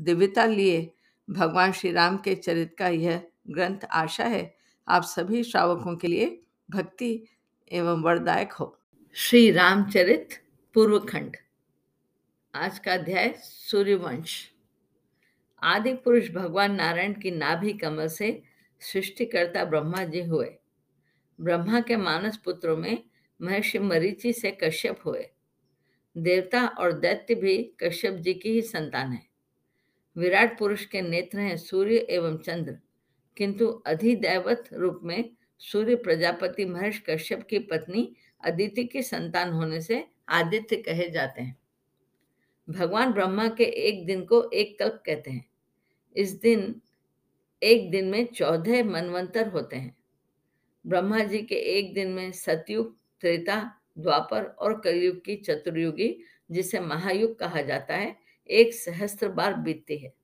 दिव्यता लिए भगवान श्री राम के चरित का यह ग्रंथ आशा है। आप सभी श्रावकों के लिए भक्ति एवं वरदायक हो। श्री रामचरित पूर्व खंड आज का अध्याय सूर्यवंश। आदि पुरुष भगवान नारायण की नाभि कमल से सृष्टिकर्ता ब्रह्मा जी हुए। ब्रह्मा के मानस पुत्रों में महर्षि मरीचि से कश्यप हुए। देवता और दैत्य भी कश्यप जी की ही संतान है। विराट पुरुष के नेत्र हैं सूर्य एवं चंद्र। किंतु अधिदैवत रूप में सूर्य प्रजापति महर्ष कश्यप की पत्नी अदिति की संतान होने से आदित्य कहे जाते हैं। भगवान ब्रह्मा के एक दिन को एक कल्प कहते हैं। इस दिन, एक दिन में चौदह मनवंतर होते हैं। ब्रह्मा जी के एक दिन में सतयुग, त्रेता, द्वापर और कलयुग की चतुर्युगी, जिसे महायुग कहा जाता है एक सहस्त्र बार बीतती है।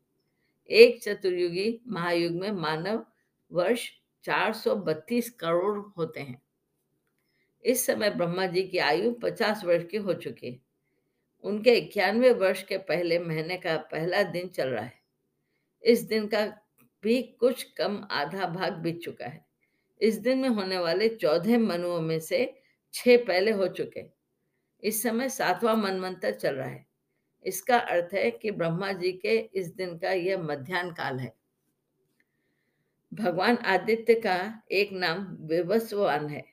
एक चतुर्युगी महायुग में मानव वर्ष 432 करोड़ होते हैं। इस समय ब्रह्मा जी की आयु 50 वर्ष की हो चुकी है। उनके इक्यानवे वर्ष के पहले महीने का पहला दिन चल रहा है। इस दिन का भी कुछ कम आधा भाग बीत चुका है। इस दिन में होने वाले चौदह मनुओं में से छह पहले हो चुके इस समय सातवां मनमंत्र चल रहा है। इसका अर्थ है कि ब्रह्मा जी के इस दिन का यह मध्यान्ह काल है। भगवान आदित्य का एक नाम विवस्वान है।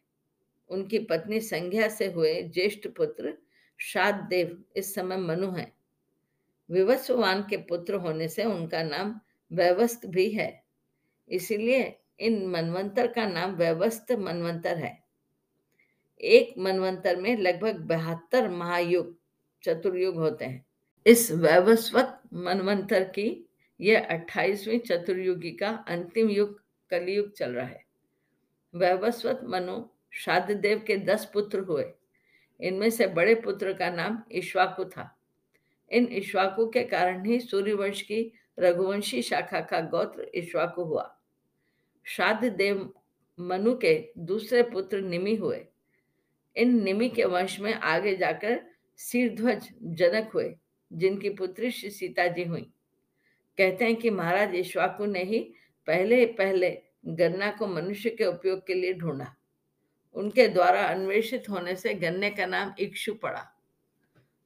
उनकी पत्नी संज्ञा से हुए ज्येष्ठ पुत्र शाद देव इस समय मनु है। विवस्वान के पुत्र होने से उनका नाम व्यवस्थ भी है। इसीलिए इन मनवंतर का नाम व्यवस्थ मनवंतर है। एक मनवंतर में लगभग बहत्तर महायुग चतुर्युग होते हैं। इस वैवस्वत मनवंतर की यह अट्ठाईसवीं चतुर्युगी का अंतिम युग, कलयुग चल रहा है। वैवस्वत मनु शाददेव के दस पुत्र हुए। इनमें से बड़े पुत्र का नाम ईश्वाकु था। इन ईश्वाकु के कारण ही सूर्यवंश की रघुवंशी शाखा का गोत्र ईश्वाकु हुआ। शाद देव मनु के दूसरे पुत्र निमि हुए। इन निमि के वंश में आगे जाकर सिरध्वज जनक हुए। जिनकी पुत्री श्री सीता जी हुई। कहते हैं कि महाराज ईश्वाकु ने ही पहले पहले गन्ना को मनुष्य के उपयोग के लिए ढूंढा। उनके द्वारा अन्वेषित होने से गन्ने का नाम इक्षु पड़ा।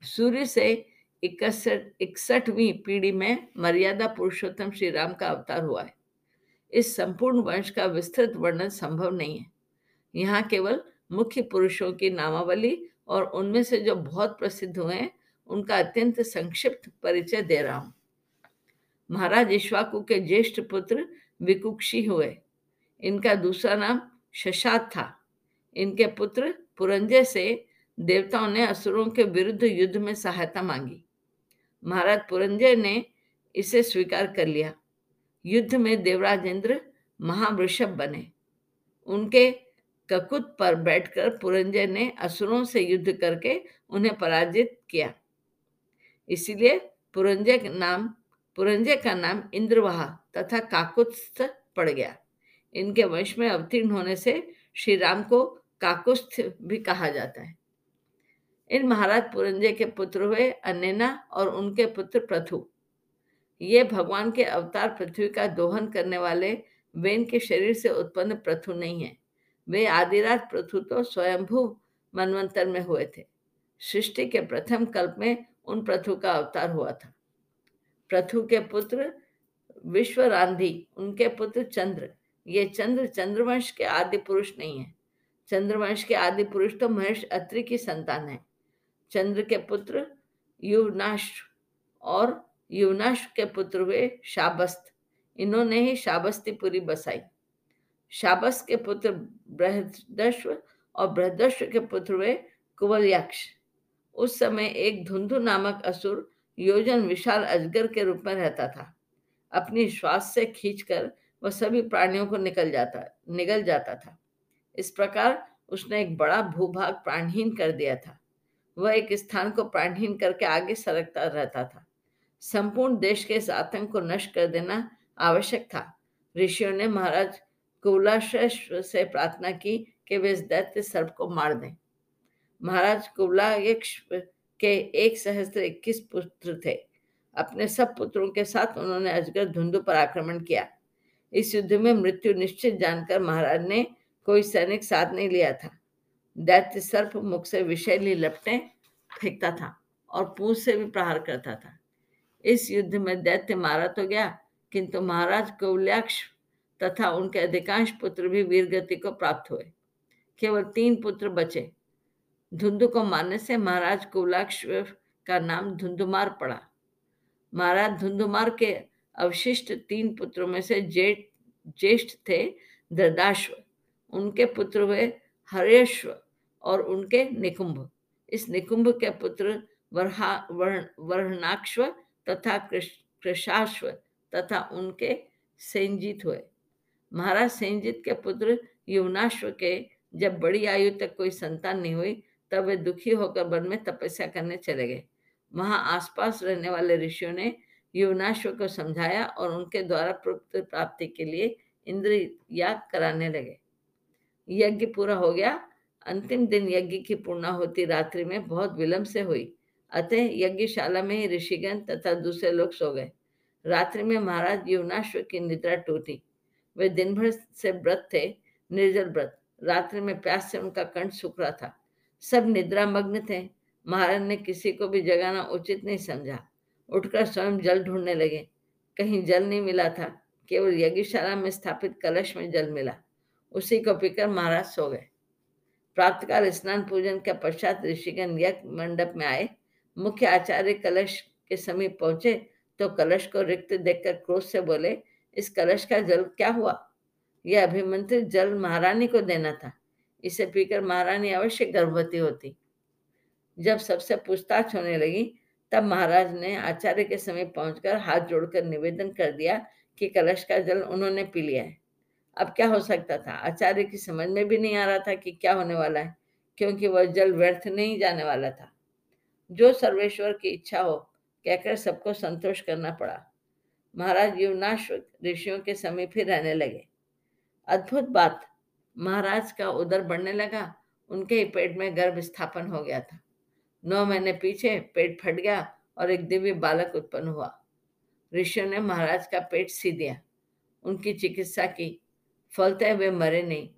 सूर्य से इकसठ इकसठवीं पीढ़ी में मर्यादा पुरुषोत्तम श्री राम का अवतार हुआ है। इस संपूर्ण वंश का विस्तृत वर्णन संभव नहीं है। यहाँ केवल मुख्य पुरुषों की नामावली और उनमें से जो बहुत प्रसिद्ध हुए हैं उनका अत्यंत संक्षिप्त परिचय दे रहा हूँ। महाराज ईश्वाकु के ज्येष्ठ पुत्र विकुक्षी हुए। इनका दूसरा नाम शशात था। इनके पुत्र पुरंजय से देवताओं ने असुरों के विरुद्ध युद्ध में सहायता मांगी। महाराज पुरंजय ने इसे स्वीकार कर लिया। युद्ध में देवराज इंद्र महावृषभ बने। उनके ककुत पर बैठकर पुरंजय ने असुरों से युद्ध करके उन्हें पराजित किया। इसीलिए पुरंजय नाम, पुरंजय का नाम इंद्रवाह तथा काकुत्स्थ पड़ गया। इनके वंश में अवतीर्ण होने से श्री राम को काकुस्थ भी कहा जाता है। इन महाराज पुरंजय के पुत्र हुए अन्यना और उनके पुत्र प्रथु ये भगवान के अवतार पृथ्वी का दोहन करने वाले वेन के शरीर से उत्पन्न प्रथु नहीं है। वे आदिराज प्रथु तो स्वयंभू मनवंतर में हुए थे। सृष्टि के प्रथम कल्प में उन प्रथु का अवतार हुआ था। प्रथु के पुत्र विश्वरांधी, उनके पुत्र चंद्र। ये चंद्र चंद्रवंश के आदि पुरुष नहीं है। चंद्रवंश के आदि पुरुष तो महेश अत्रि की संतान है। चंद्र के पुत्र युवनाश और युवनाश के पुत्र हुए शाबस्त। इन्होंने ही शाबस्तीपुरी बसाई। शाबस के पुत्र बृहदश्व और बृहदश्व के पुत्र हुए कुवलयाक्ष। उस समय एक धुंधु नामक असुर योजन विशाल अजगर के रूप में रहता था। अपनी श्वास से खींचकर वह सभी प्राणियों को निकल जाता, निगल जाता था। इस प्रकार उसने एक बड़ा भूभाग प्राणहीन कर दिया था। वह एक स्थान को प्राणहीन करके आगे सरकता रहता था। संपूर्ण देश के इस आतंक को नष्ट कर देना आवश्यक था। ऋषियों ने महाराज कुलाश्रेष्ठ से प्रार्थना की कि वे इस दैत्य सर्प को मार दें। महाराज कुला के एक सहस्त्र इक्कीस पुत्र थे। अपने सब पुत्रों के साथ उन्होंने अजगर धुंधु पर आक्रमण किया। इस युद्ध में मृत्यु निश्चित जानकर महाराज ने कोई सैनिक साथ नहीं लिया था। दैत्य सर्प मुख से विषैली लपटें फेंकता था और पूछ से भी प्रहार करता था। इस युद्ध में दैत्य मारा तो गया, किंतु महाराज कौल्याक्ष तथा उनके अधिकांश पुत्र भी वीर गति को प्राप्त हुए। केवल तीन पुत्र बचे धुंधु को मारने से महाराज कौलाक्ष का नाम धुंधुमार पड़ा। महाराज धुंधुमार के अवशिष्ट तीन पुत्रों में से जेठ ज्येष्ठ थे दृदाश्व उनके पुत्र हुए हरेश्व और उनके निकुंभ। इस निकुंभ के पुत्र वर्हा वर्णाक्ष्व तथा कृषाश्व तथा उनके सेंजित हुए। महाराज सेंजित के पुत्र युवनाश्व के जब बड़ी आयु तक कोई संतान नहीं हुई तब वे दुखी होकर वन में तपस्या करने चले गए। वहाँ आसपास रहने वाले ऋषियों ने युवनाश्व को समझाया और उनके द्वारा प्राप्ति के लिए इंद्र याग कराने लगे। यज्ञ पूरा हो गया। अंतिम दिन यज्ञ की पूर्णाहुति रात्रि में बहुत विलंब से हुई। अतः यज्ञशाला में ही ऋषिगण तथा दूसरे लोग सो गए। रात्रि में महाराज युवनाश्व की निद्रा टूटी। वे दिन भर से व्रत थे, निर्जल व्रत। रात्रि में प्यास से उनका कंठ सूख रहा था। सब निद्रा मग्न थे। महाराज ने किसी को भी जगाना उचित नहीं समझा। उठकर स्वयं जल ढूँढने लगे। कहीं जल नहीं मिला था। केवल यज्ञशाला में स्थापित कलश में जल मिला। उसी को पीकर महाराज सो गए। प्रातकाल स्नान पूजन के पश्चात ऋषिगण यज्ञ मंडप में आए। मुख्य आचार्य कलश के समीप पहुँचे तो कलश को रिक्त देखकर क्रोध से बोले, इस कलश का जल क्या हुआ? यह अभिमंत्रित जल महारानी को देना था। इसे पीकर महारानी अवश्य गर्भवती होती। जब सबसे पूछताछ होने लगी, तब महाराज ने आचार्य के समीप पहुंचकर हाथ जोड़कर निवेदन कर दिया कि कलश का जल उन्होंने पी लिया है। अब क्या हो सकता था? आचार्य की समझ में भी नहीं आ रहा था कि क्या होने वाला है, क्योंकि वह जल व्यर्थ नहीं जाने वाला था। जो सर्वेश्वर की इच्छा हो, कहकर सबको संतोष करना पड़ा। महाराज युवनाश ऋषियों के समीप ही रहने लगे। अद्भुत बात! महाराज का उदर बढ़ने लगा। उनके ही पेट में गर्भ स्थापन हो गया था। नौ महीने पीछे पेट फट गया और एक दिव्य बालक उत्पन्न हुआ। ऋषियों ने महाराज का पेट सी दिया। उनकी चिकित्सा की। फलते वे मरे नहीं,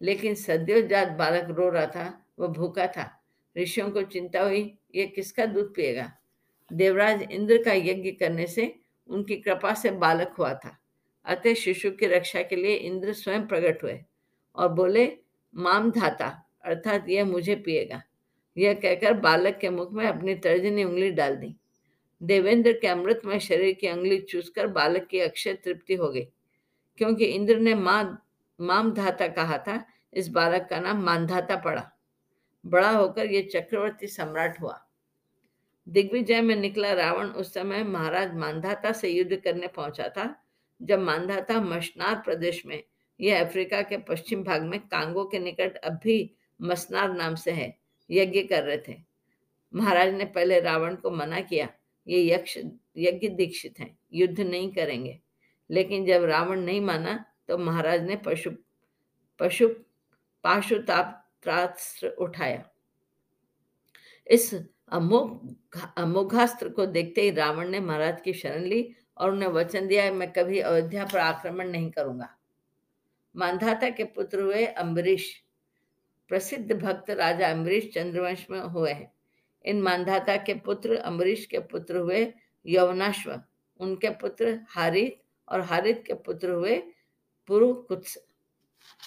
लेकिन सद्योजात बालक रो रहा था, वह भूखा था। ऋषियों को चिंता हुई, ये किसका दूध पिएगा? देवराज इंद्र का यज्ञ करने से उनकी कृपा से बालक हुआ था। अतः शिशु की रक्षा के लिए इंद्र स्वयं प्रकट हुए। और बोले, माम धाता, अर्थात यह मुझे पिएगा। यह कहकर बालक के मुख में अपनी तर्जनी उंगली डाल दी। देवेंद्र के अमृतमय शरीर की उंगली चूसकर बालक की अक्षय तृप्ति हो गई, क्योंकि इंद्र ने माँ, माम धाता कहा था, इस बालक का नाम मानधाता पड़ा। बड़ा होकर यह चक्रवर्ती सम्राट हुआ। दिग्विजय में निकला रावण उस समय महाराज मानधाता से युद्ध करने पहुँचा था, जब मानधाता मशनार प्रदेश में यह अफ्रीका के पश्चिम भाग में कांगो के निकट अब भी मसनार नाम से है, यज्ञ कर रहे थे। महाराज ने पहले रावण को मना किया, ये यक्ष, यज्ञ दीक्षित हैं, युद्ध नहीं करेंगे। लेकिन जब रावण नहीं माना तो महाराज ने पशु पशु पाशुतास्त्र उठाया। इस अमोघ, अमोघास्त्र को देखते ही रावण ने महाराज की शरण ली और उन्हें वचन दिया, मैं कभी अयोध्या पर आक्रमण नहीं करूँगा। मानधाता के पुत्र हुए अम्बरीश। प्रसिद्ध भक्त राजा अम्बरीश चंद्रवंश में हुए हैं। इन मानधाता के पुत्र अम्बरीश के पुत्र हुए यवनाश्व। उनके पुत्र हारित और हारित के पुत्र हुए पुरुकुत्स।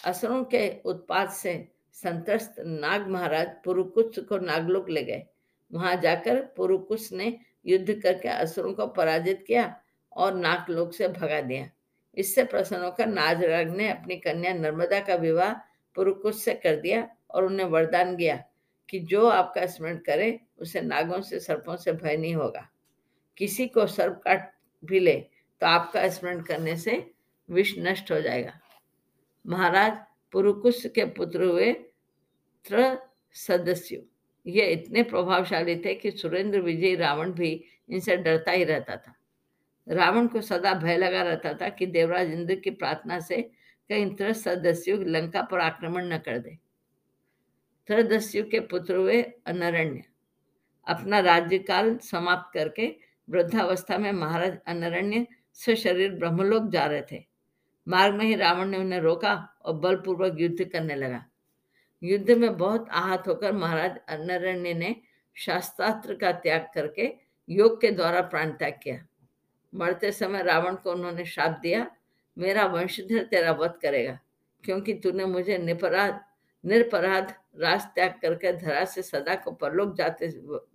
असुरों के उत्पाद से संतस्त नाग महाराज पुरुकुत्स को नागलोक ले गए। वहाँ जाकर पुरुकुस ने युद्ध करके असुरों को पराजित किया और नागलोक से भगा दिया। इससे प्रसन्न होकर नाजराग ने अपनी कन्या नर्मदा का विवाह पुरुकुश से कर दिया और उन्हें वरदान दिया कि जो आपका स्मरण करे, उसे नागों से, सर्पों से भय नहीं होगा। किसी को सर्प काट भी ले तो आपका स्मरण करने से विष नष्ट हो जाएगा। महाराज पुरुकुश के पुत्र हुए त्र सदस्य ये इतने प्रभावशाली थे कि सुरेंद्र, विजय, रावण भी इनसे डरता ही रहता था। रावण को सदा भय लगा रहता था कि देवराज इंद्र की प्रार्थना से कहीं त्रस सदस्यों लंका पर आक्रमण न कर दे। त्रदस्यु के पुत्र हुए अनरण्य। अपना राज्यकाल समाप्त करके वृद्धावस्था में महाराज अनरण्य से शरीर ब्रह्मलोक जा रहे थे। मार्ग में ही रावण ने उन्हें रोका और बलपूर्वक युद्ध करने लगा। युद्ध में बहुत आहत होकर महाराज अनरण्य ने शास्त्रास्त्र का त्याग करके योग के द्वारा प्राण त्याग किया। मरते समय रावण को उन्होंने श्राप दिया, मेरा वंशधर तेरा वध करेगा, क्योंकि तूने मुझे निपराध, निरपराध राज त्याग करके धरा से सदा को परलोक जाते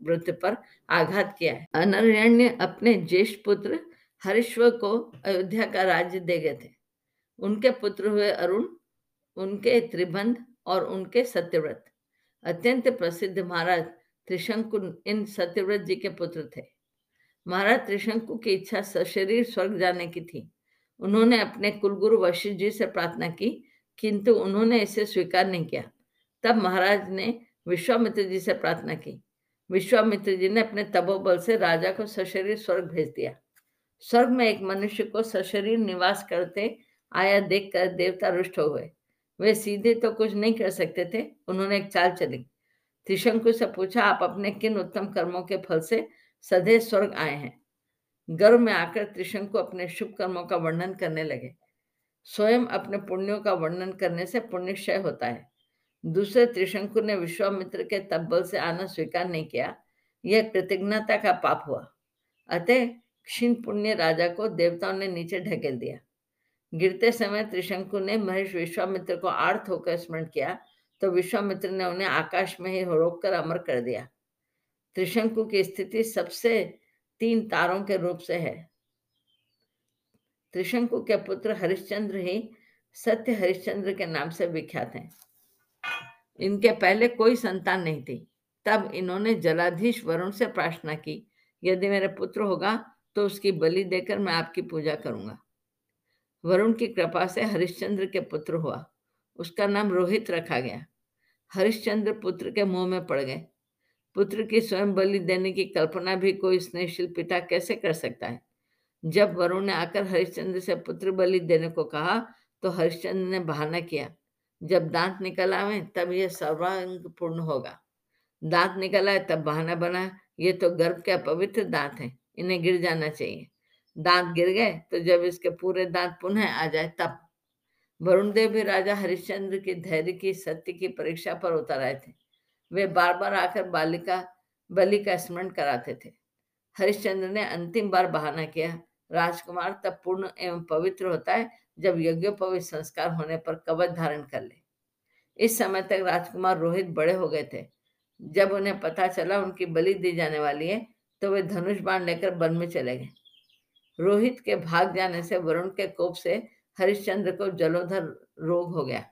वृत्त पर आघात किया है। अनरण्य अपने ज्येष्ठ पुत्र हरिश्व को अयोध्या का राज्य दे गए थे। उनके पुत्र हुए अरुण, उनके त्रिबंध और उनके सत्यव्रत। अत्यंत प्रसिद्ध महाराज त्रिशंकु इन सत्यव्रत जी के पुत्र थे। महाराज त्रिशंकु की इच्छा सशरीर स्वर्ग जाने की थी। उन्होंने अपने कुलगुरु वशिष्ठ जी से प्रार्थना की, किंतु उन्होंने इसे स्वीकार नहीं किया। तब महाराज ने विश्वामित्र जी से प्रार्थना की। विश्वामित्र जी ने अपने तपोबल से राजा को सशरीर स्वर्ग भेज दिया। स्वर्ग में एक मनुष्य को सशरीर निवास करते आया देखकर देवता रुष्ट हो गए। वे सीधे तो कुछ नहीं कर सकते थे, उन्होंने एक चाल चली। त्रिशंकु से पूछा, आप अपने किन उत्तम कर्मों के फल से सदैव स्वर्ग आए हैं। गर्व में आकर त्रिशंकु अपने शुभ कर्मों का वर्णन करने लगे। स्वयं अपने पुण्यों का वर्णन करने से पुण्यक्षय होता है। दूसरे त्रिशंकु ने विश्वामित्र के तब्बल से आना स्वीकार नहीं किया। यह कृतज्ञता का पाप हुआ। अतः क्षीण पुण्य राजा को देवताओं ने नीचे ढकेल दिया। गिरते समय त्रिशंकु ने महेश विश्वामित्र को आर्थ होकर स्मरण किया। तो विश्वामित्र ने उन्हें आकाश में ही रोक कर अमर कर दिया। त्रिशंकु की स्थिति सबसे तीन तारों के रूप से है। त्रिशंकु के पुत्र हरिश्चंद्र ही सत्य हरिश्चंद्र के नाम से विख्यात हैं। इनके पहले कोई संतान नहीं थी। तब इन्होंने जलाधीश वरुण से प्रार्थना की, यदि मेरे पुत्र होगा तो उसकी बलि देकर मैं आपकी पूजा करूँगा। वरुण की कृपा से हरिश्चंद्र के पुत्र हुआ। उसका नाम रोहित रखा गया। हरिश्चंद्र पुत्र के मुँह में पड़ गए। पुत्र की स्वयं बलि देने की कल्पना भी कोई स्नेहशील पिता कैसे कर सकता है? जब वरुण ने आकर हरिश्चंद्र से पुत्र बलि देने को कहा तो हरिश्चंद्र ने बहाना किया। जब दांत निकल आवे, तब यह सर्वांग पूर्ण होगा। दांत निकल आए, तब बहाना बना। ये तो गर्भ के अपवित्र दांत हैं, इन्हें गिर जाना चाहिए। दांत गिर गए तो जब इसके पूरे दांत पुनः आ जाए, तब। वरुण देव भी राजा हरिश्चंद्र की धैर्य की, सत्य की परीक्षा पर उतर आए थे। वे बार बार आकर बालिका, बलि का स्मरण कराते थे। हरिश्चंद्र ने अंतिम बार बहाना किया। राजकुमार तब पूर्ण एवं पवित्र होता है जब यज्ञोपवित संस्कार होने पर कवच धारण कर ले। इस समय तक राजकुमार रोहित बड़े हो गए थे। जब उन्हें पता चला उनकी बलि दी जाने वाली है तो वे धनुष बाण लेकर वन में चले गए। रोहित के भाग जाने से वरुण के कोप से हरिश्चंद्र को जलोधर रोग हो गया।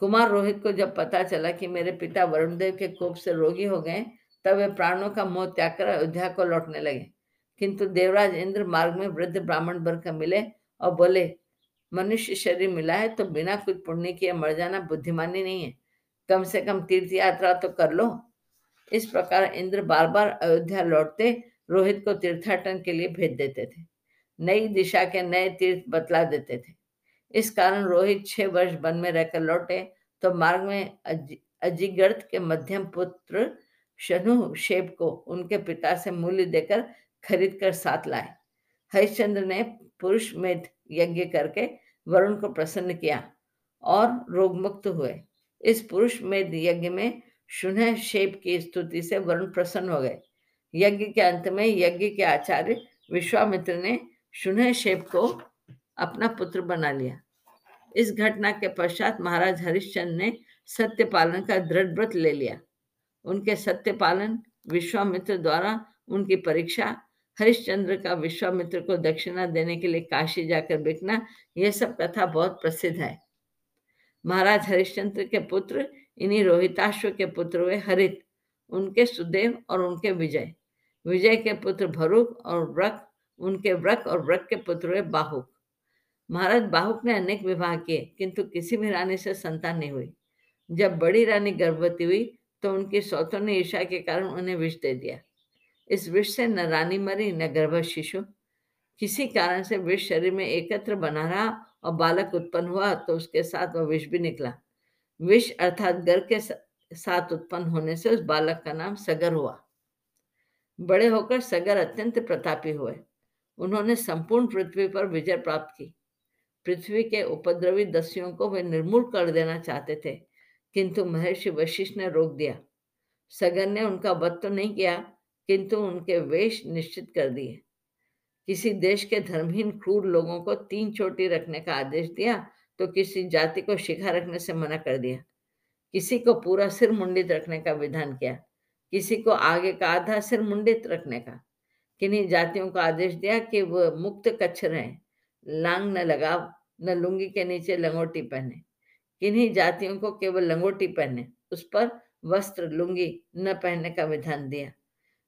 कुमार रोहित को जब पता चला कि मेरे पिता वरुण देव के कोप से रोगी हो गए, तब वे प्राणों का मोह त्याग कर अयोध्या को लौटने लगे। किंतु देवराज इंद्र मार्ग में वृद्ध ब्राह्मण बनकर मिले और बोले, मनुष्य शरीर मिला है तो बिना कुछ पुण्य किए मर जाना बुद्धिमानी नहीं है। कम से कम तीर्थ यात्रा तो कर लो। इस प्रकार इंद्र बार बार अयोध्या लौटते रोहित को तीर्थाटन के लिए भेज देते थे। नई दिशा के नए तीर्थ बतला देते थे। इस कारण रोहित छह वर्ष वन में रहकर लौटे तो मार्ग में अजिगर्थ के मध्यम पुत्र शनु शेप को उनके पिता से मूल्य देकर खरीद कर साथ लाए। हरिश्चंद्र ने पुरुष में यज्ञ करके वरुण को प्रसन्न किया और रोग मुक्त हुए। इस पुरुष में यज्ञ में शुन शेप की स्तुति से वरुण प्रसन्न हो गए। यज्ञ के अंत में यज्ञ के आचार्य विश्वामित्र ने शुन शेप को अपना पुत्र बना लिया। इस घटना के पश्चात महाराज हरिश्चंद्र ने सत्य पालन का दृढ़ व्रत ले लिया। उनके सत्य पालन विश्वामित्र द्वारा उनकी परीक्षा, हरिश्चंद्र का विश्वामित्र को दक्षिणा देने के लिए काशी जाकर बिकना, यह सब कथा बहुत प्रसिद्ध है। महाराज हरिश्चंद्र के पुत्र, इन्हीं रोहिताश्व के पुत्र हुए हरित। उनके सुदेव और उनके विजय। विजय के पुत्र भरूक और व्रक। उनके व्रक और व्रक के पुत्र हुए बाहुक। महाराज बाहुक ने अनेक विवाह किए, किंतु किसी भी रानी से संतान नहीं हुई। जब बड़ी रानी गर्भवती हुई तो उनकी सौतों ने ईर्षा के कारण उन्हें विष दे दिया। इस विष से न रानी मरी, न गर्भ शिशु। किसी कारण से विष शरीर में एकत्र बना रहा और बालक उत्पन्न हुआ तो उसके साथ वह विष भी निकला। विष अर्थात गर्भ के साथ उत्पन्न होने से उस बालक का नाम सगर हुआ। बड़े होकर सगर अत्यंत प्रतापी हुए। उन्होंने संपूर्ण पृथ्वी पर विजय प्राप्त की। पृथ्वी के उपद्रवी दस्युओं को वे निर्मूल कर देना चाहते थे, किंतु महर्षि वशिष्ठ ने रोक दिया। सगर ने उनका वध तो नहीं किया, किंतु उनके वेश निश्चित कर दिए। किसी देश के धर्महीन क्रूर लोगों को तीन चोटी रखने का आदेश दिया तो किसी जाति को शिखा रखने से मना कर दिया। किसी को पूरा सिर मुंडित रखने का विधान किया, किसी को आगे का आधा सिर मुंडित रखने का। किन्हीं जातियों को आदेश दिया कि वह मुक्त कच्छ रहे। लांग न लगाव, न लुंगी के नीचे लंगोटी पहने। किन्हीं जातियों को केवल लंगोटी पहने, उस पर वस्त्र, लुंगी न पहनने का विधान दिया।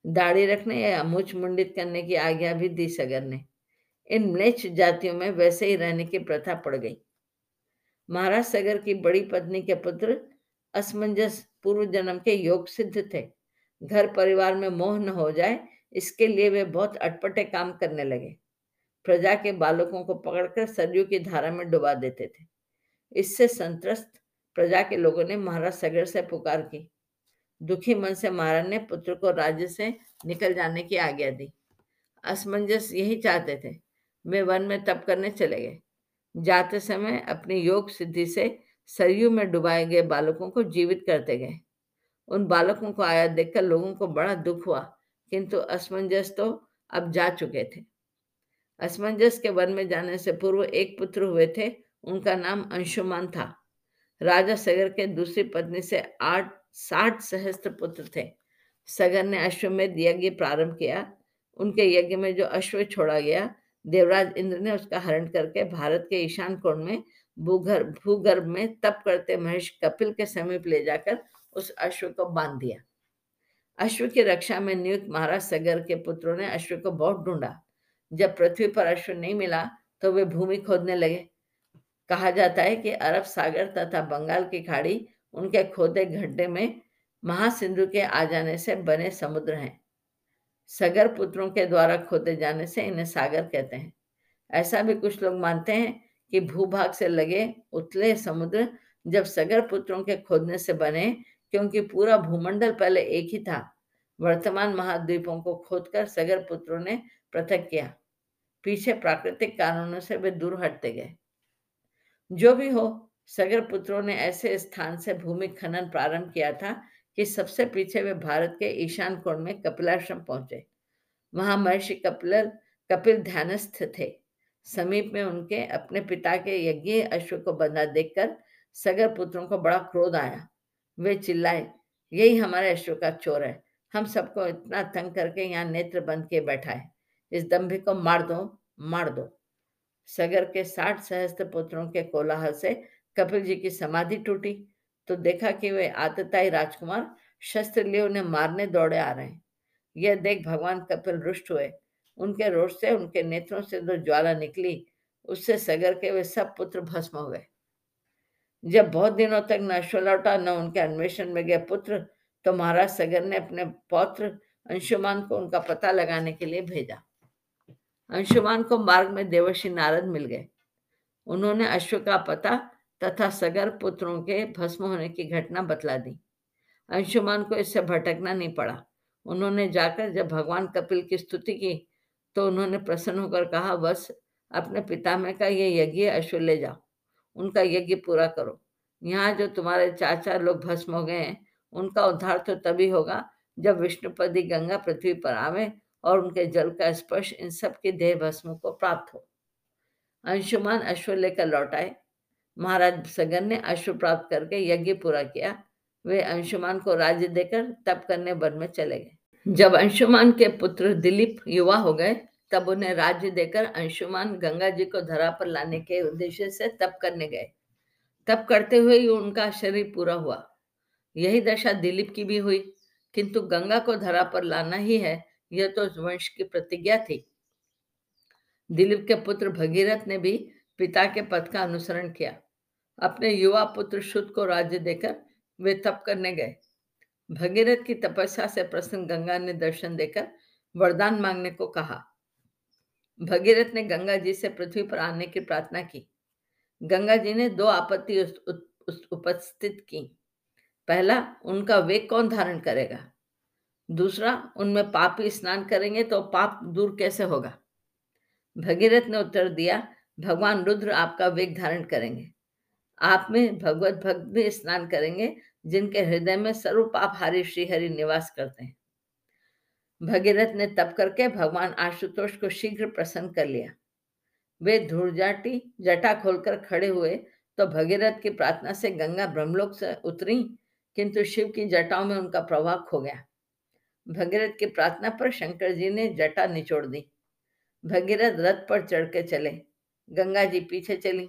दाढ़ी रखने या मुछ मुंडित करने की आज्ञा भी दी सगर ने। इन म्लेच्छ जातियों में वैसे ही रहने की प्रथा पड़ गई। महाराज सगर की बड़ी पत्नी के पुत्र असमंजस पूर्व जन्म के योग सिद्ध थे। घर परिवार में मोह न हो जाए, इसके लिए वे बहुत अटपटे काम करने लगे। प्रजा के बालकों को पकड़कर सरयू की धारा में डुबा देते थे। इससे संतरस्त प्रजा के लोगों ने महाराज सगर से पुकार की। दुखी मन से महाराज ने पुत्र को राज्य से निकल जाने की आज्ञा दी। असमंजस यही चाहते थे। वे वन में तप करने चले गए। जाते समय अपनी योग सिद्धि से सरयू में डुबाए गए बालकों को जीवित करते गए। उन बालकों को आया देखकर लोगों को बड़ा दुख हुआ, किंतु असमंजस तो अब जा चुके थे। असमंजस के वन में जाने से पूर्व एक पुत्र हुए थे। उनका नाम अंशुमान था। राजा सगर के दूसरी पत्नी से आठ, साठ सहस्त्र पुत्र थे। सगर ने अश्वमेध यज्ञ प्रारंभ किया। उनके यज्ञ में जो अश्व छोड़ा गया, देवराज इंद्र ने उसका हरण करके भारत के ईशान कोण में भूगर्भ भूगर्भ में तप करते महेश कपिल के समीप ले जाकर उस अश्व को बाँध दिया। अश्व की रक्षा में नियुक्त महाराज सगर के पुत्रों ने अश्व को बहुत ढूंढा। जब पृथ्वी पर अश्व नहीं मिला तो वे भूमि खोदने लगे। कहा जाता है कि अरब सागर तथा बंगाल की खाड़ी उनके खोदे गड्ढे में महासिंधु के आ जाने से बने समुद्र हैं। सगर पुत्रों के द्वारा खोदे जाने से इन्हें सागर कहते हैं। ऐसा भी कुछ लोग मानते हैं कि भूभाग से लगे उतले समुद्र जब सगर पुत्रों के खोदने से बने, क्योंकि पूरा भूमंडल पहले एक ही था, वर्तमान महाद्वीपों को खोदकर सगर पुत्रों ने पृथक किया। पीछे प्राकृतिक कारणों से वे दूर हटते गए। जो भी हो, सगर पुत्रों ने ऐसे स्थान से भूमि खनन प्रारंभ किया था कि सबसे पीछे वे भारत के ईशान कोण में कपिलाश्रम पहुँचे। वहाँ महर्षि कपिल कपिल ध्यानस्थ थे। समीप में उनके अपने पिता के यज्ञ अश्व को बंधा देखकर सगर पुत्रों को बड़ा क्रोध आया। वे चिल्लाए, यही हमारे अश्व का चोर है। हम सबको इतना तंग करके यहाँ नेत्र बंद के बैठा है इस दम्भे को मार दो मार दो। सगर के साठ सहस्त्र पुत्रों के कोलाहल से कपिल जी की समाधि टूटी तो देखा कि वे आतताई राजकुमार शस्त्र लिए उन्हें मारने दौड़े आ रहे हैं। यह देख भगवान कपिल रुष्ट हुए। उनके रोष से, उनके नेत्रों से जो ज्वाला निकली, उससे सगर के वे सब पुत्र भस्म हो गए। जब बहुत दिनों तक न लौटा, न उनके अन्वेषण में गए पुत्र तो महाराज सगर ने अपने पौत्र अंशुमान को उनका पता लगाने के लिए भेजा। अंशुमान को मार्ग में देवर्षि नारद मिल गए। उन्होंने अश्व का पता तथा सगर पुत्रों के भस्म होने की घटना बतला दी। अंशुमान को इससे भटकना नहीं पड़ा। उन्होंने जाकर जब भगवान कपिल की स्तुति की तो उन्होंने प्रसन्न होकर कहा, बस, अपने पितामह का ये यज्ञ अश्व ले जाओ। उनका यज्ञ पूरा करो। यहाँ जो तुम्हारे चार लोग भस्म हो गए हैं, उनका उद्धार तो तभी होगा जब विष्णुपदी गंगा पृथ्वी पर आवे और उनके जल का स्पर्श इन सब के देह भस्मों को प्राप्त हो। अंशुमान अश्व लेकर लौट आए। महाराज सगन ने अश्व प्राप्त करके यज्ञ पूरा किया। वे अंशुमान को राज्य देकर तप करने वन में चले गए। जब अंशुमान के पुत्र दिलीप युवा हो गए, तब उन्हें राज्य देकर अंशुमान गंगा जी को धरा पर लाने के उद्देश्य से तप करने गए। तप करते हुए ही उनका शरीर पूरा हुआ। यही दशा दिलीप की भी हुई, किंतु गंगा को धरा पर लाना ही है। यह तो वंश की प्रतिज्ञा थी। दिलीप के पुत्र भगीरथ ने भी पिता के पद का अनुसरण किया। अपने युवा पुत्र शुद्ध को राज्य देकर वे तप करने गए। भगीरथ की तपस्या से प्रसन्न गंगा ने दर्शन देकर वरदान मांगने को कहा। भगीरथ ने गंगा जी से पृथ्वी पर आने की प्रार्थना की। गंगा जी ने दो आपत्ति उपस्थित की। पहला, उनका वेग कौन धारण करेगा? दूसरा, उनमें पापी स्नान करेंगे तो पाप दूर कैसे होगा? भगीरथ ने उत्तर दिया, भगवान रुद्र आपका वेग धारण करेंगे। आप में भगवत भक्त भी स्नान करेंगे, जिनके हृदय में सर्व पाप हारी श्रीहरि निवास करते हैं। भगीरथ ने तप करके भगवान आशुतोष को शीघ्र प्रसन्न कर लिया। वे धूर्जाटी जटा खोलकर खड़े हुए तो भगीरथ की प्रार्थना से गंगा ब्रह्मलोक से उतरी, किंतु शिव की जटाओं में उनका प्रभाव खो गया। भगीरथ की प्रार्थना पर शंकर जी ने जटा निचोड़ दी। भगीरथ रथ पर चढ़ के चले। गंगा जी पीछे चली।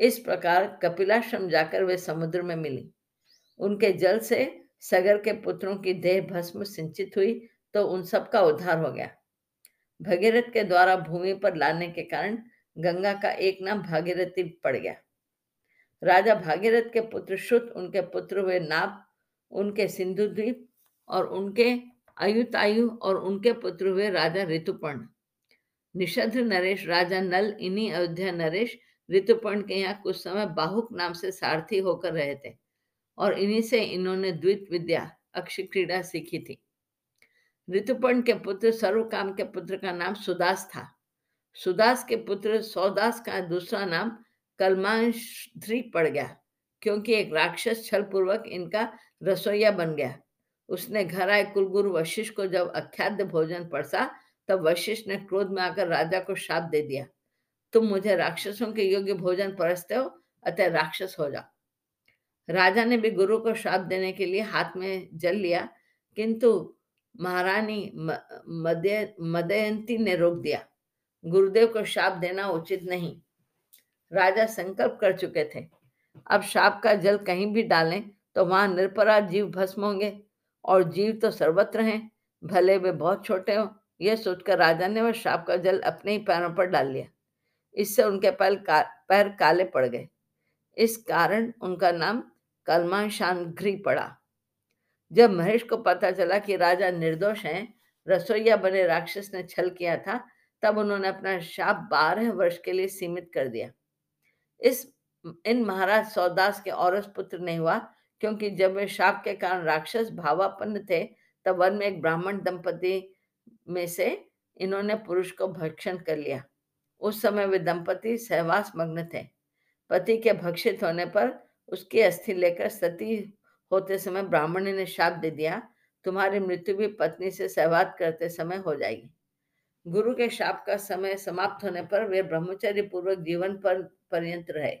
इस प्रकार कपिलाश्रम जाकर वे समुद्र में मिली। उनके जल से सगर के पुत्रों की देह भस्म सिंचित हुई तो उन सब का उद्धार हो गया। भगीरथ के द्वारा भूमि पर लाने के कारण गंगा का एक नाम भागीरथी पड़ गया। राजा भागीरथ के पुत्र शुद्ध उनके पुत्र हुए नाभ उनके सिंधु द्वीप और उनके अयुतायु और उनके पुत्र हुए राजा ऋतुपर्ण। निषद्र नरेश, राजा नल, इन्हीं अयोध्या नरेश ऋतुपर्ण के यहाँ कुछ समय बाहुक नाम से सारथी होकर रहे थे और इन्हीं से इन्होंने द्वित विद्या अक्ष क्रीड़ा सीखी थी। ऋतुपर्ण के पुत्र, सर्वकाम के पुत्र का नाम सुदास था। सुदास के पुत्र, सौदास का दूसरा नाम कलमांश्री पड़ गया, क्योंकि एक राक्षस छल पूर्वक इनका रसोईया बन गया। उसने घर आए कुलगुरु वशिष्ठ को जब अख्याद्य भोजन परसा तब वशिष्ठ ने क्रोध में आकर राजा को श्राप दे दिया। तुम मुझे राक्षसों के योग्य भोजन परसते हो, अतः राक्षस हो जाओ। राजा ने भी गुरु को श्राप देने के लिए हाथ में जल लिया, किंतु महारानी मदयंती ने रोक दिया। गुरुदेव को श्राप देना उचित नहीं। राजा संकल्प कर चुके थे। अब श्राप का जल कहीं भी डालें तो वहाँ निरपराध जीव भस्म होंगे। और जीव तो सर्वत्र हैं। भले वे बहुत छोटे हो, यह सोचकर राजा ने वह शाप का जल अपने ही पैरों पर डाल लिया। इससे उनके पैर पैर काले पड़ गए। इस कारण उनका नाम कलमाशानघ्री पड़ा। जब महेश को पता चला कि राजा निर्दोष हैं, रसोईया बने राक्षस ने छल किया था, तब उन्होंने अपना शाप बारह वर्ष के लिए सीमित कर दिया। इस, इन महाराज सौदास के औरस पुत्र नहीं हुआ क्योंकि जब वे शाप के कारण राक्षस भावापन्न थे, तब वन में एक ब्राह्मण दंपति में से इन्होंने पुरुष को भक्षण कर लिया। उस समय वे दंपति सहवास मग्न थे। पति के भक्षित होने पर उसकी अस्थि लेकर सती होते समय ब्राह्मण ने शाप दे दिया, तुम्हारी मृत्यु भी पत्नी से सहवाद करते समय हो जाएगी। गुरु के शाप का समय समाप्त होने पर वे ब्रह्मचर्य पूर्वक जीवन पर, पर्यंत रहे।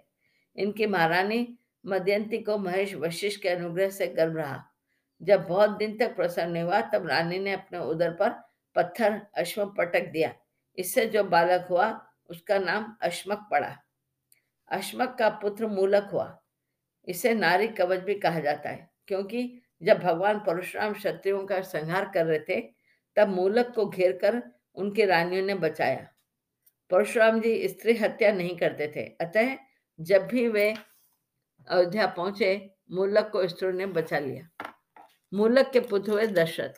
इनकी महारानी मध्यंती को महेश वशिष्ठ के अनुग्रह से गर्भ रहा। जब बहुत दिन तक प्रसन्न हुआ, तब रानी ने अपने उदर पर पत्थर अश्व पटक दिया। इससे जो बालक हुआ, उसका नाम अश्मक पड़ा। अश्मक का पुत्र मूलक हुआ। इसे नारी कवच भी कहा जाता है, क्योंकि जब भगवान परशुराम क्षत्रियों का संहार कर रहे थे, तब मूलक को घेर कर उनकी रानियों ने बचाया। परशुराम जी स्त्री हत्या नहीं करते थे। अतः जब भी वे अयोध्या पहुँचे मूलक को स्त्री ने बचा लिया। मूलक के पुत्र हुए दशरथ।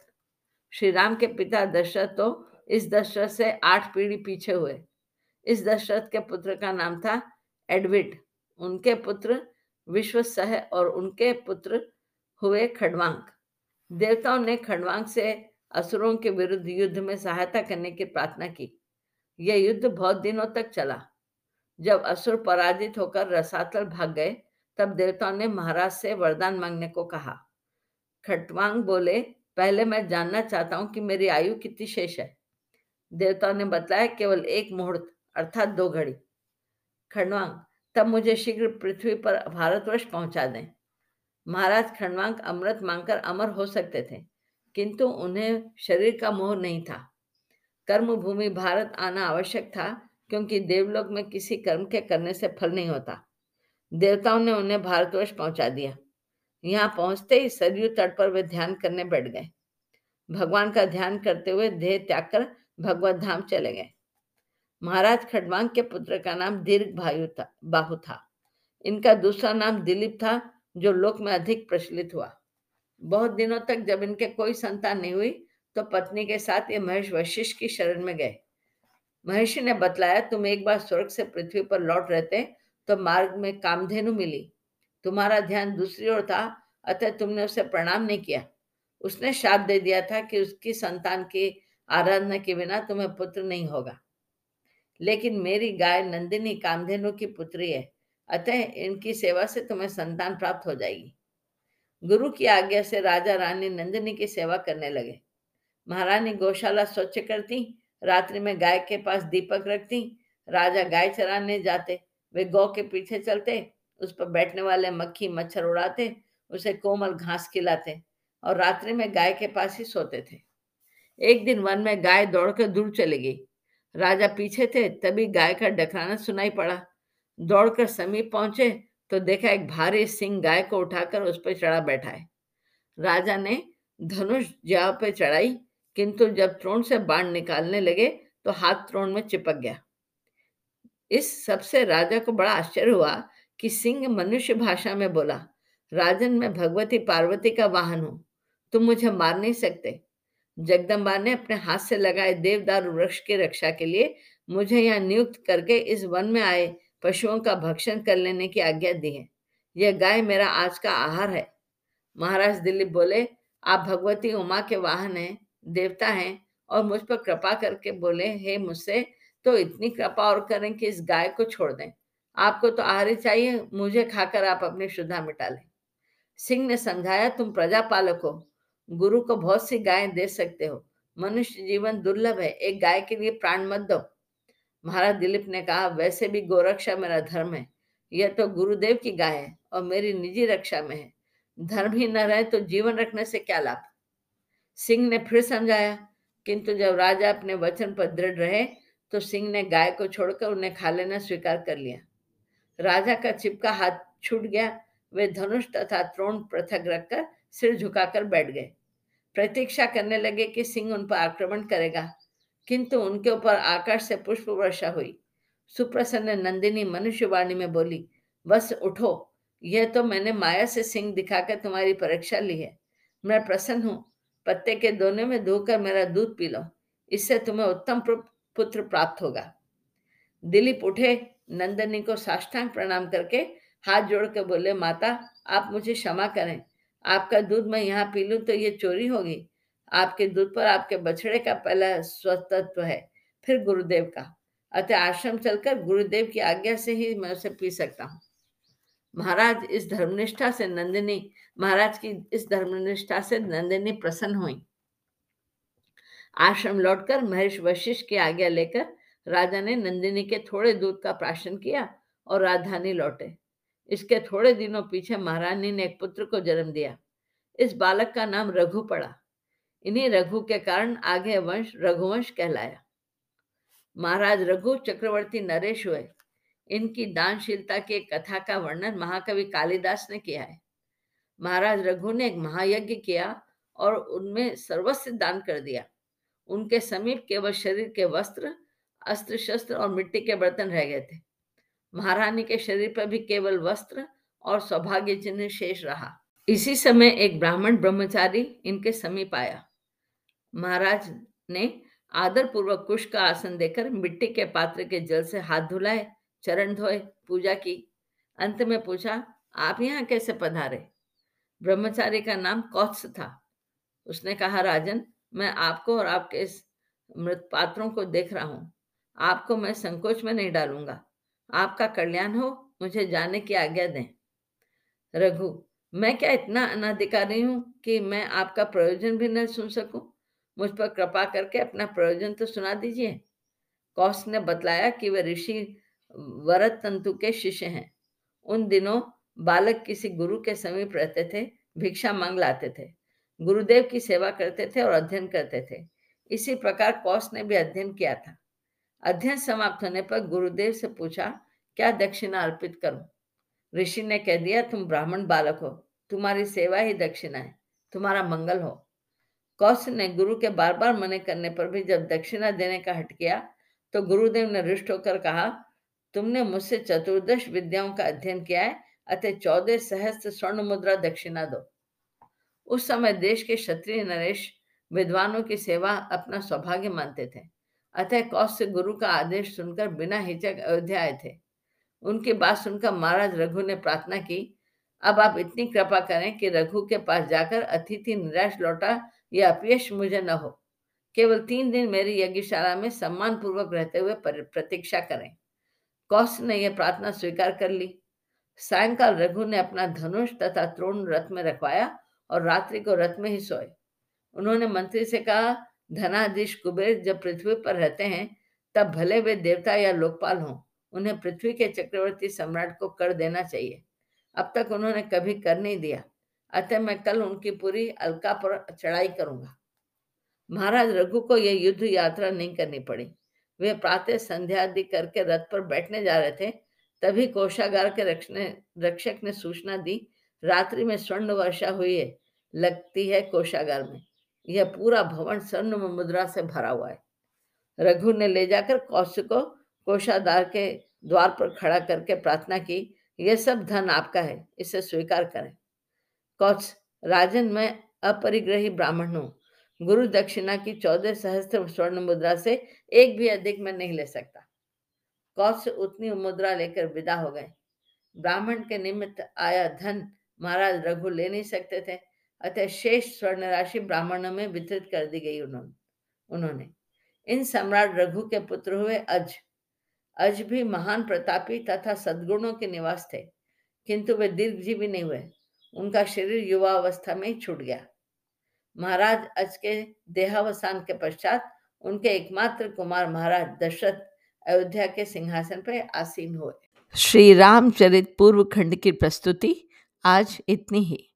श्री राम के पिता दशरथ तो इस दशरथ से आठ पीढ़ी पीछे हुए। इस दशरथ के पुत्र का नाम था एडविड। उनके पुत्र विश्व सह और उनके पुत्र हुए खडवांक। देवताओं ने खडवांक से असुरों के विरुद्ध युद्ध में सहायता करने की प्रार्थना की। यह युद्ध बहुत दिनों तक चला। जब असुर पराजित होकर रसातल भाग गए तब देवताओं ने महाराज से वरदान मांगने को कहा? खटवांग बोले, पहले मैं जानना चाहता हूँ कि मेरी आयु कितनी शेष है। देवताओं ने बताया केवल एक मुहूर्त, अर्थात दो घड़ी। खंडवांग तब मुझे शीघ्र पृथ्वी पर भारतवर्ष पहुँचा दें। महाराज खंडवांग अमृत मांगकर अमर हो सकते थे, किंतु उन्हें शरीर का मोह नहीं था। कर्म भूमि भारत आना आवश्यक था, क्योंकि देवलोक में किसी कर्म के करने से फल नहीं होता। देवताओं ने उन्हें भारतवर्ष पहुँचा दिया। यहाँ पहुँचते ही सरयू तट पर वे ध्यान करने बैठ गए। भगवान का ध्यान करते हुए देह त्याग कर भगवत धाम चले गए। महाराज खडवांग के पुत्र का नाम दीर्घ भायु था, बाहु था। इनका दूसरा नाम दिलीप था, जो लोक में अधिक प्रचलित हुआ। बहुत दिनों तक जब इनके कोई संतान नहीं हुई तो पत्नी के साथ ये महेश वशिष्ठ की शरण में गए। महर्षि ने बतलाया, तुम एक बार स्वर्ग से पृथ्वी पर लौट रहते तो मार्ग में कामधेनु मिली। तुम्हारा ध्यान दूसरी ओर था, अतः तुमने उसे प्रणाम नहीं किया। उसने शाप दे दिया था कि उसकी संतान की आराधना के बिना तुम्हें पुत्र नहीं होगा। लेकिन मेरी गाय नंदिनी कामधेनु की पुत्री है, अतः इनकी सेवा से तुम्हें संतान प्राप्त हो जाएगी। गुरु की आज्ञा से राजा रानी नंदिनी की सेवा करने लगे। महारानी गौशाला स्वच्छ करती, रात्रि में गाय के पास दीपक रखती, राजा गाय चराने जाते। वे गौ के पीछे चलते, उस पर बैठने वाले मक्खी मच्छर उड़ाते, उसे कोमल घास खिलाते और रात्रि में गाय के पास ही सोते थे। एक दिन वन में गाय दौड़कर दूर चली गई। राजा पीछे थे, तभी गाय का डकराना सुनाई पड़ा। दौड़कर समीप पहुँचे तो देखा एक भारी सिंह गाय को उठाकर उस पर चढ़ा बैठा है। राजा ने धनुष जाव पे चढ़ाई, किंतु जब त्रोण से बाण निकालने लगे तो हाथ त्रोण में चिपक गया। इस सबसे राजा को बड़ा आश्चर्य हुआ कि सिंह मनुष्य भाषा में बोला, राजन, मैं भगवती पार्वती का वाहन हूँ, तुम मुझे मार नहीं सकते। जगदम्बा ने अपने हाथ से लगाए देवदार वृक्ष की रक्षा के लिए मुझे यहाँ नियुक्त करके इस वन में आए पशुओं का भक्षण कर लेने की आज्ञा दी है। यह गाय मेरा आज का आहार है। महाराज दिलीप बोले, आप भगवती उमा के वाहन हैं, देवता हैं और मुझ पर कृपा करके बोले, हे मुझसे तो इतनी कृपा और करें कि इस गाय को छोड़ दें। आपको तो आहारी चाहिए, मुझे खाकर आप अपनी शुद्धा मिटा लें। सिंह ने समझाया, तुम प्रजा पालक हो। गुरु को बहुत सी गायें दे सकते हो। मनुष्य जीवन दुर्लभ है, एक गाय के लिए प्राण मत दो। महाराज दिलीप ने कहा, वैसे भी गोरक्षा मेरा धर्म है। यह तो गुरुदेव की गाय है और मेरी निजी रक्षा में है। धर्म ही न रहे तो जीवन रखने से क्या लाभ? सिंह ने फिर समझाया, किंतु जब राजा अपने वचन पर दृढ़ रहे तो सिंह ने गाय को छोड़कर उन्हें खा लेना स्वीकार कर लिया। राजा का चिपका हाथ छूट गया। वे धनुष तथा त्रोण पृथक रखकर सिर झुकाकर बैठ गए। प्रतीक्षा करने लगे कि सिंह उन पर आक्रमण करेगा, किंतु उनके ऊपर आकाश से पुष्प वर्षा हुई। सुप्रसन्न नंदिनी मनुष्यवाणी में बोली, बस उठो, यह तो मैंने माया से सिंह दिखाकर तुम्हारी परीक्षा ली है। मैं प्रसन्न हूँ, पत्ते के दोनों में धोकर मेरा दूध पी लो। इससे तुम्हें उत्तम पुत्र प्राप्त होगा। दिलीप उठे, नंदनी को साष्टांग प्रणाम करके हाथ जोड़ के बोले, माता, आप मुझे क्षमा करें। आपका दूध मैं यहाँ पी लूँ तो ये चोरी होगी। आपके दूध पर आपके बछड़े का पहला स्वतत्व है, फिर गुरुदेव का। अतः आश्रम चलकर गुरुदेव की आज्ञा से ही मैं उसे पी सकता हूँ। महाराज, इस धर्मनिष्ठा से नंदिनी, महाराज की इस धर्मनिष्ठा से नंदिनी प्रसन्न हुई। आश्रम लौटकर महेश वशिष्ठ की आज्ञा लेकर राजा ने नंदिनी के थोड़े दूध का प्राशन किया और राजधानी लौटे। इसके थोड़े दिनों पीछे महारानी ने एक पुत्र को जन्म दिया। इस बालक का नाम रघु पड़ा। इन्हीं रघु के कारण आगे वंश रघुवंश कहलाया। महाराज रघु चक्रवर्ती नरेश हुए। इनकी दानशीलता की कथा का वर्णन महाकवि कालिदास ने किया है। महाराज रघु ने एक महायज्ञ किया और उनमें सर्वस्व दान कर दिया। उनके समीप केवल शरीर के वस्त्र अस्त्र शस्त्र और मिट्टी के बर्तन रह गए थे। महारानी के शरीर पर भी केवल वस्त्र और सौभाग्य चिन्ह शेष रहा। इसी समय एक ब्राह्मण ब्रह्मचारी इनके समीप आया। महाराज ने आदर पूर्वक कुश का आसन देकर मिट्टी के पात्र के जल से हाथ धुलाए, चरण धोए, पूजा की। अंत में पूछा, आप यहाँ कैसे पधारे? ब्रह्मचारी का नाम कौत्स था। उसने कहा, राजन मैं आपको और आपके इस मृत पात्रों को देख रहा हूँ। आपको मैं संकोच में नहीं डालूँगा। आपका कल्याण हो, मुझे जाने की आज्ञा दें। रघु, मैं क्या इतना अनाधिकारी हूँ कि मैं आपका प्रयोजन भी न सुन सकूँ? मुझ पर कृपा करके अपना प्रयोजन तो सुना दीजिए। कौश ने बतलाया कि वह ऋषि वरत तंतु के शिष्य हैं। उन दिनों बालक किसी गुरु के समीप रहते थे, भिक्षा मांग लाते थे। गुरुदेव की सेवा करते थे और अध्ययन करते थे। इसी प्रकार कौश ने भी अध्ययन किया था। अध्ययन समाप्त होने पर गुरुदेव से पूछा, क्या दक्षिणा अर्पित करूँ? ऋषि ने कह दिया, तुम ब्राह्मण बालक हो। तुम्हारी सेवा ही दक्षिणा है। तुम्हारा मंगल हो। कौश ने गुरु के बार बार मने करने पर भी जब दक्षिणा देने का हट किया तो गुरुदेव ने रुष्ट होकर कहा, तुमने मुझसे चतुर्दश विद्याओं का अध्ययन किया है, अतः चौदह सहस्त्र स्वर्ण मुद्रा दक्षिणा दो। उस समय देश के क्षत्रिय नरेश विद्वानों की सेवा अपना सौभाग्य मानते थे। अतः कौश गुरु का आदेश सुनकर बिना हिचक अयोध्या आए थे। उनकी बात सुनकर महाराज रघु ने प्रार्थना की, अब आप इतनी कृपा करें कि रघु के पास जाकर अतिथि निराश लौटा या अपयश मुझे न हो। केवल तीन दिन मेरी यज्ञशाला में सम्मान पूर्वक रहते हुए प्रतीक्षा करें। कौश ने यह प्रार्थना स्वीकार कर ली। सायंकाल रघु ने अपना धनुष तथा त्रोण रथ में रखवाया और रात्रि को रथ में ही सोए। उन्होंने मंत्री से कहा, धनाधीश कुबेर जब पृथ्वी पर रहते हैं, तब भले वे देवता या लोकपाल हों, उन्हें पृथ्वी के चक्रवर्ती सम्राट को कर देना चाहिए। अब तक उन्होंने कभी कर नहीं दिया। अतः मैं कल उनकी पूरी अलका पर चढ़ाई करूँगा। महाराज रघु को यह युद्ध यात्रा नहीं करनी पड़ी। वे प्रातः संध्या आदि करके रथ पर बैठने जा रहे थे, तभी कोषागार के रक्षक ने सूचना दी, रात्रि में स्वर्ण वर्षा हुई है। लगती है कोषागार में। यह पूरा भवन स्वर्ण मुद्रा से भरा हुआ है। रघु ने ले जाकर कौशिक को कोषाधार के द्वार पर खड़ा करके प्रार्थना की, यह सब धन आपका है, इसे स्वीकार करें। कौश राजन में अपरिग्रही ब्राह्मण हूँ। गुरु दक्षिणा की चौदह सहस्त्र स्वर्ण मुद्रा से एक भी अधिक में नहीं ले सकता कौश उतनी मुद्रा लेकर विदा हो गए। ब्राह्मण के निमित्त आया धन महाराज रघु ले नहीं सकते थे। अतः शेष स्वर्ण राशि ब्राह्मणों में वितरित कर दी गई उन्होंने उन्होंने। इन सम्राट रघु के पुत्र हुए अज। अज भी महान प्रतापी तथा सद्गुणों के निवास थे, किंतु वे दीर्घ दीर्घजीवी नहीं हुए। उनका शरीर युवा अवस्था में ही छूट गया। महाराज अज के देहावसान के पश्चात उनके एकमात्र कुमार महाराज दशरथ अयोध्या के सिंहासन पर आसीन हुए। श्री रामचरित पूर्व खंड की प्रस्तुति आज इतनी ही।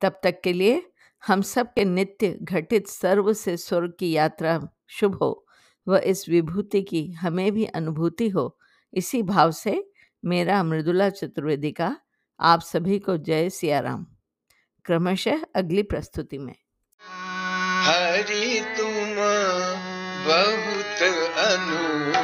तब तक के लिए हम सब के नित्य घटित सर्व से स्वर्ग की यात्रा शुभ हो व इस विभूति की हमें भी अनुभूति हो। इसी भाव से मेरा मृदुला चतुर्वेदी का आप सभी को जय सियाराम। क्रमशः अगली प्रस्तुति में। हरि तुम बहुत कीनो